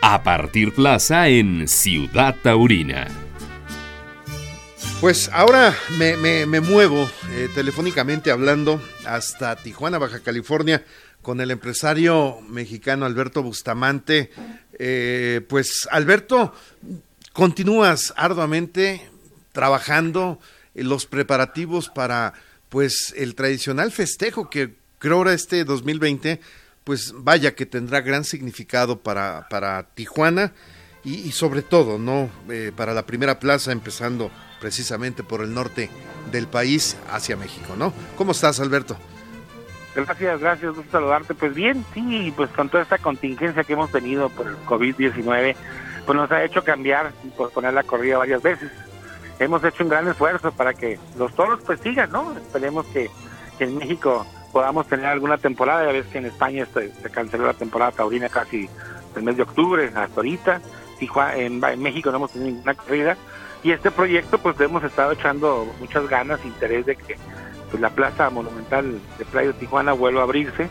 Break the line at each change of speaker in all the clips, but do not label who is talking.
a partir plaza en Ciudad Taurina.
Pues ahora me, muevo eh, telefónicamente hablando hasta Tijuana, Baja California, con el empresario mexicano Alberto Bustamante. Eh, pues Alberto, continúas arduamente trabajando en los preparativos para pues el tradicional festejo que creo ahora este 2020 pues vaya que tendrá gran significado para, para Tijuana y, sobre todo, ¿no? Eh, para la primera plaza, empezando precisamente por el norte del país hacia México, ¿no? ¿Cómo estás, Alberto?
Gracias, gracias, gusto saludarte. Pues bien, sí, pues con toda esta contingencia que hemos tenido por el COVID-19, pues nos ha hecho cambiar y poner la corrida varias veces. Hemos hecho un gran esfuerzo para que los toros pues sigan, ¿no? Esperemos que en México podamos tener alguna temporada. Ya ves que en España se, canceló la temporada taurina casi el mes de octubre, hasta ahorita. En, en México no hemos tenido ninguna corrida. Y este proyecto, pues hemos estado echando muchas ganas, interés de que pues, la plaza monumental de Playa de Tijuana vuelva a abrirse.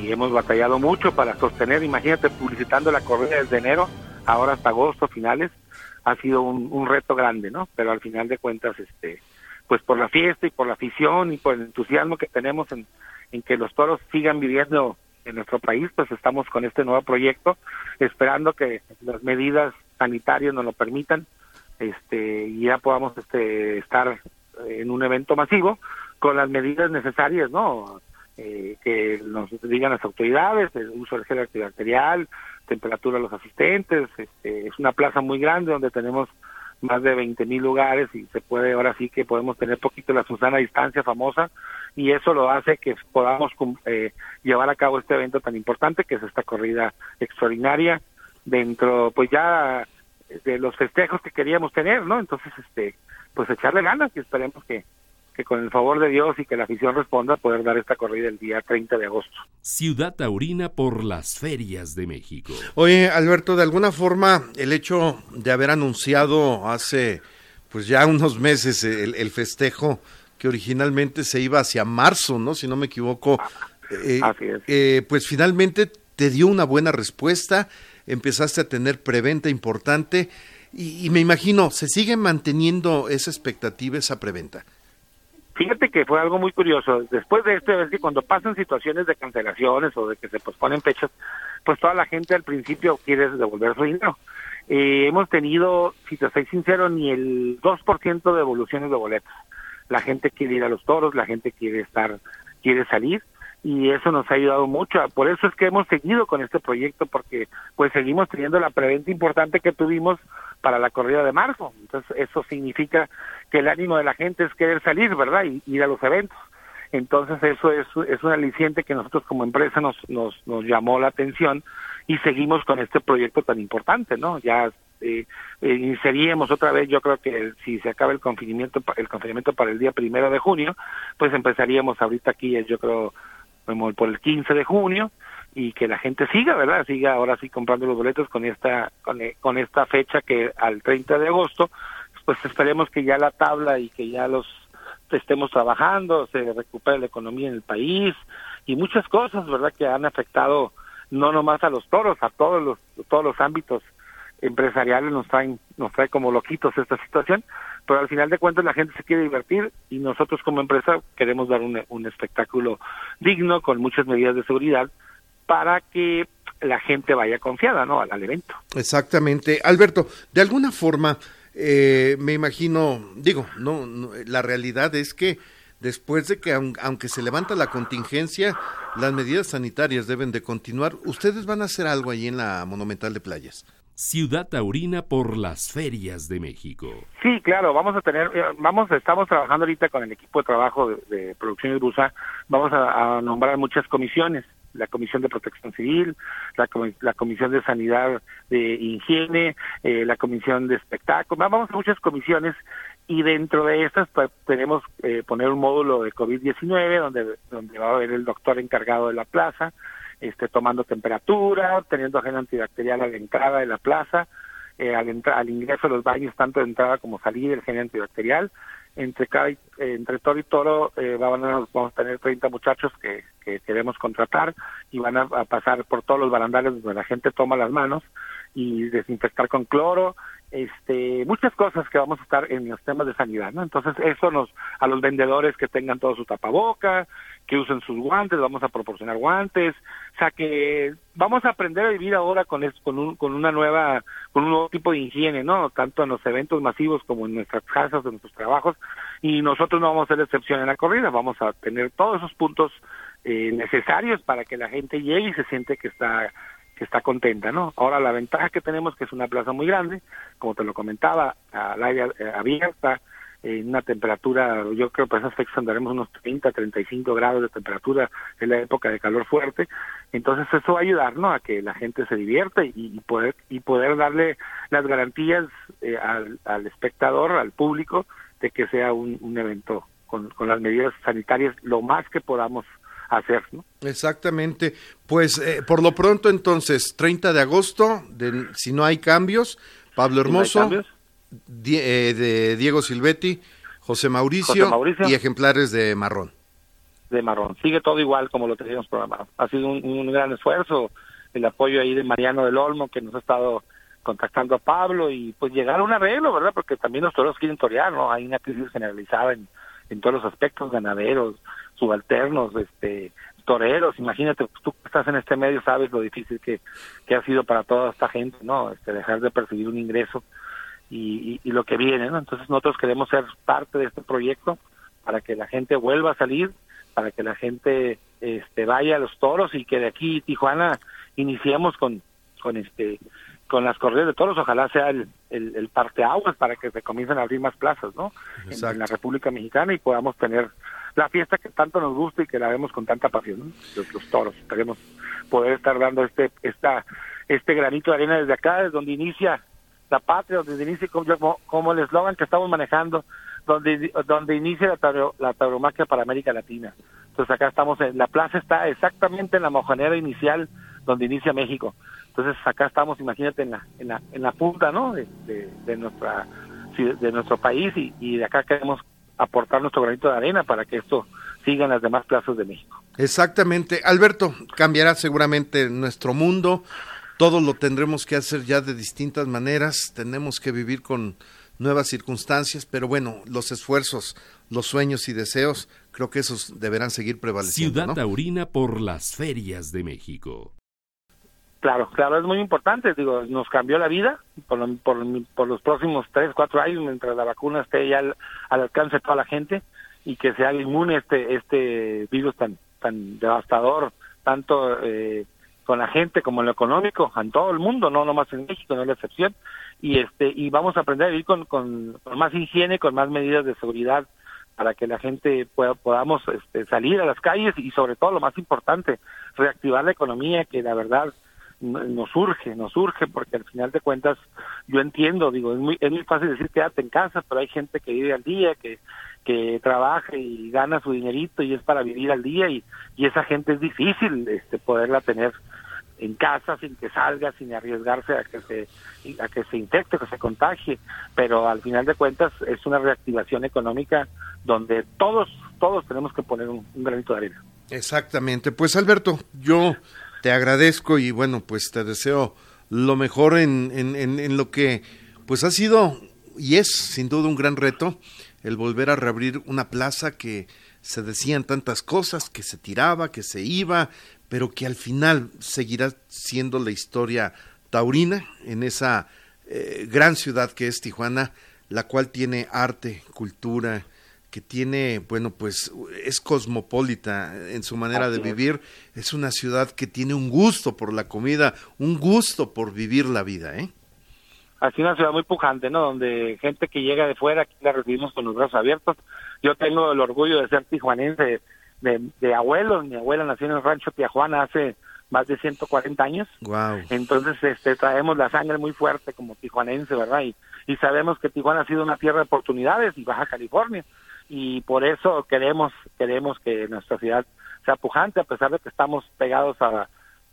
Y hemos batallado mucho para sostener, imagínate, publicitando la corrida desde enero, ahora hasta agosto, finales. Ha sido un, un reto grande, ¿no? Pero al final de cuentas, este, pues por la fiesta y por la afición y por el entusiasmo que tenemos en, que los toros sigan viviendo en nuestro país, pues estamos con este nuevo proyecto, esperando que las medidas sanitarias nos lo permitan, este, y ya podamos este, estar en un evento masivo con las medidas necesarias, ¿no? Eh, que nos digan las autoridades, el uso del gel antibacterial, temperatura de los asistentes, este, es una plaza muy grande donde tenemos más de 20 mil lugares y se puede, ahora sí que podemos tener poquito la Susana distancia famosa y eso lo hace que podamos eh, llevar a cabo este evento tan importante que es esta corrida extraordinaria dentro pues ya de los festejos que queríamos tener, ¿no? Entonces, este, pues echarle ganas y esperemos que, que con el favor de Dios y que la afición responda, poder dar esta corrida el día 30 de agosto.
Ciudad Taurina por las ferias de México.
Oye, Alberto, de alguna forma el hecho de haber anunciado hace pues ya unos meses el, festejo que originalmente se iba hacia marzo, ¿no? Si no me equivoco.
Eh, Así es.
Eh, pues finalmente te dio una buena respuesta, empezaste a tener preventa importante y, y me imagino, ¿se sigue manteniendo esa expectativa, esa preventa?
Fíjate que fue algo muy curioso. Después de esto, es que cuando pasan situaciones de cancelaciones o de que se posponen fechas, pues toda la gente al principio quiere devolver su dinero. Eh, hemos tenido, si te soy sincero, ni el 2% de devoluciones de boletos. La gente quiere ir a los toros, la gente quiere estar, quiere salir y eso nos ha ayudado mucho. Por eso es que hemos seguido con este proyecto porque pues seguimos teniendo la preventa importante que tuvimos para la corrida de marzo. Entonces eso significa que el ánimo de la gente es querer salir, ¿verdad? Y ir a los eventos. Entonces eso es, es un aliciente que nosotros como empresa nos, nos, nos llamó la atención y seguimos con este proyecto tan importante, ¿no? Ya eh, eh, inseríamos otra vez, yo creo que si se acaba el confinamiento, el confinamiento para el día primero de junio, pues empezaríamos ahorita aquí, yo creo, por el 15 de junio y que la gente siga, ¿verdad? Siga ahora sí comprando los boletos con esta con, con esta fecha que al 30 de agosto pues esperemos que ya la tabla y que ya los estemos trabajando, se recupere la economía en el país y muchas cosas, ¿verdad? Que han afectado no nomás a los toros, a todos los todos los ámbitos empresariales nos traen nos trae como loquitos esta situación, pero al final de cuentas la gente se quiere divertir y nosotros como empresa queremos dar un, un espectáculo digno con muchas medidas de seguridad para que la gente vaya confiada, ¿no? Al, al evento.
Exactamente, Alberto. De alguna forma eh, me imagino, digo, no, la realidad es que después de que aunque se levanta la contingencia, las medidas sanitarias deben de continuar. ¿Ustedes van a hacer algo allí en la Monumental de Playas?
Ciudad Taurina por las ferias de México.
Sí, claro, vamos a tener, eh, vamos, estamos trabajando ahorita con el equipo de trabajo de, de Producciones Busa, vamos a nombrar muchas comisiones la Comisión de Protección Civil, la, la Comisión de Sanidad de Higiene, eh, la Comisión de Espectáculos, vamos a muchas comisiones y dentro de estas pues, tenemos eh, poner un módulo de COVID-19 donde, donde va a haber el doctor encargado de la plaza, este, tomando temperatura, teniendo gel antibacterial a la entrada de la plaza, eh, al, al ingreso de los baños, tanto de entrada como salida, el gel antibacterial, entre cada entre toro y toro eh, vamos a tener 30 muchachos que, que queremos contratar y van a, pasar por todos los barandales donde la gente toma las manos y desinfectar con cloro, este, muchas cosas que vamos a estar en los temas de sanidad, ¿no? Entonces eso nos, a los vendedores que tengan todo su tapaboca, que usen sus guantes, vamos a proporcionar guantes, o sea que vamos a aprender a vivir ahora con con, un, con una nueva, con un nuevo tipo de higiene, ¿no? Tanto en los eventos masivos como en nuestras casas, en nuestros trabajos, y nosotros no vamos a ser excepción en la corrida, vamos a tener todos esos puntos eh, necesarios para que la gente llegue y se siente que está que está contenta, ¿no? Ahora la ventaja que tenemos que es una plaza muy grande, como te lo comentaba, al aire eh, abierta, en una temperatura, yo creo que para esas fechas andaremos unos 30, 35 grados de temperatura en la época de calor fuerte, entonces eso va a ayudar, ¿no? A que la gente se divierte y, poder y poder darle las garantías eh, al, espectador, al público, de que sea un, un evento con, con las medidas sanitarias lo más que podamos hacer. ¿no?
Exactamente. Pues eh, por lo pronto entonces, 30 de agosto, de, si no hay cambios, Pablo Hermoso, eh, de Diego Silvetti, José Mauricio, y ejemplares de Marrón.
De Marrón. Sigue todo igual como lo teníamos programado. Ha sido un, gran esfuerzo, el apoyo ahí de Mariano del Olmo, que nos ha estado contactando a Pablo y pues llegar a un arreglo, ¿verdad? Porque también los toros quieren torear, ¿no? Hay una crisis generalizada en, en todos los aspectos, ganaderos, subalternos, este, toreros, imagínate, tú que estás en este medio sabes lo difícil que, que ha sido para toda esta gente, ¿no? Este, dejar de percibir un ingreso y, y, lo que viene, ¿no? Entonces nosotros queremos ser parte de este proyecto para que la gente vuelva a salir, para que la gente este, vaya a los toros y que de aquí Tijuana iniciemos con, con este con las corridas de toros, ojalá sea el, el, el parteaguas para que se comiencen a abrir más plazas, ¿no? En, la República Mexicana y podamos tener la fiesta que tanto nos gusta y que la vemos con tanta pasión, los, toros. Queremos poder estar dando este esta este granito de arena desde acá, desde donde inicia la patria, donde inicia como, como el eslogan que estamos manejando, donde donde inicia la, la tauromaquia para América Latina. Entonces acá estamos, en, la plaza está exactamente en la mojanera inicial donde inicia México. Entonces acá estamos, imagínate, en la, en la, en la punta, ¿no? De, de, nuestra de nuestro país y, y de acá queremos aportar nuestro granito de arena para que esto siga en las demás plazas de México.
Exactamente. Alberto, cambiará seguramente nuestro mundo, todo lo tendremos que hacer ya de distintas maneras, tenemos que vivir con nuevas circunstancias, pero bueno, los esfuerzos, los sueños y deseos, creo que esos deberán seguir prevaleciendo.
Ciudad Taurina por las ferias de México.
Claro, claro, es muy importante, digo, nos cambió la vida por, por, por los próximos tres, cuatro años, mientras la vacuna esté ya al, alcance de toda la gente y que sea inmune este este virus tan tan devastador, tanto eh, con la gente como en lo económico, en todo el mundo, no nomás en México, no es la excepción, y este y vamos a aprender a vivir con, con, más higiene, con más medidas de seguridad para que la gente pueda, podamos este, salir a las calles y sobre todo lo más importante, reactivar la economía, que la verdad nos surge, nos surge, porque al final de cuentas yo entiendo, digo, es muy, es muy fácil decir quédate en casa, pero hay gente que vive al día, que, que trabaja y gana su dinerito y es para vivir al día y, y esa gente es difícil este poderla tener en casa sin que salga, sin arriesgarse a que se a que se infecte, que se contagie, pero al final de cuentas es una reactivación económica donde todos todos tenemos que poner un granito de arena.
Exactamente. Pues Alberto, yo te agradezco y bueno, pues te deseo lo mejor en, en, en, lo que pues ha sido y es sin duda un gran reto el volver a reabrir una plaza que se decían tantas cosas, que se tiraba, que se iba, pero que al final seguirá siendo la historia taurina en esa eh, gran ciudad que es Tijuana, la cual tiene arte, cultura, que tiene, bueno, pues es cosmopolita en su manera de vivir, es una ciudad que tiene un gusto por la comida, un gusto por vivir la vida, ¿eh?
Así una ciudad muy pujante, ¿no? Donde gente que llega de fuera, aquí la recibimos con los brazos abiertos. Yo tengo el orgullo de ser tijuanense de, de abuelos, mi abuela nació en el rancho Tijuana hace más de 140 años.
Wow.
Entonces, este, traemos la sangre muy fuerte como tijuanense, ¿verdad? Y, y sabemos que Tijuana ha sido una tierra de oportunidades y Baja California y por eso queremos queremos que nuestra ciudad sea pujante a pesar de que estamos pegados a,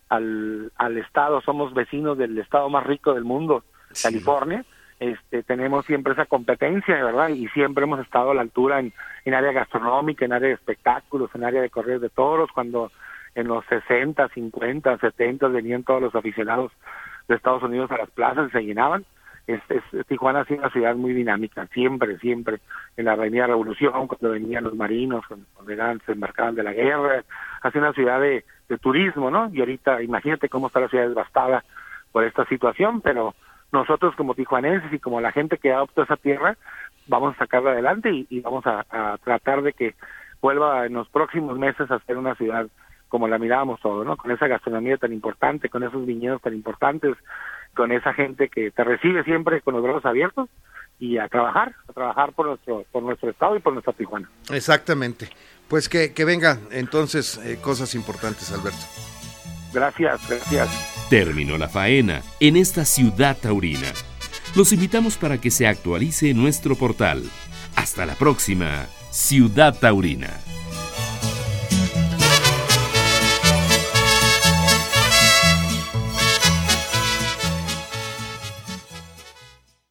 al, al estado somos vecinos del estado más rico del mundo California este tenemos siempre esa competencia verdad y siempre hemos estado a la altura en, en área gastronómica en área de espectáculos en área de correr de toros cuando en los 60, 50, 70 venían todos los aficionados de Estados Unidos a las plazas y se llenaban. Es, Tijuana ha sido una ciudad muy dinámica, siempre, siempre. En la Avenida Revolución, cuando venían los marinos, cuando, se embarcaban de la guerra, ha sido una ciudad de, turismo, ¿no? Y ahorita, imagínate cómo está la ciudad devastada por esta situación, pero nosotros como tijuanenses y como la gente que adoptó esa tierra, vamos a sacarla adelante y, vamos a, tratar de que vuelva en los próximos meses a ser una ciudad como la mirábamos todo, ¿no? Con esa gastronomía tan importante, con esos viñedos tan importantes, con esa gente que te recibe siempre con los brazos abiertos y a trabajar, a trabajar por nuestro, por nuestro estado y por nuestra Tijuana.
Exactamente. Pues que, que vengan entonces eh, cosas importantes, Alberto.
Gracias, gracias.
Terminó la faena en esta ciudad taurina. Los invitamos para que se actualice nuestro portal. Hasta la próxima, Ciudad Taurina.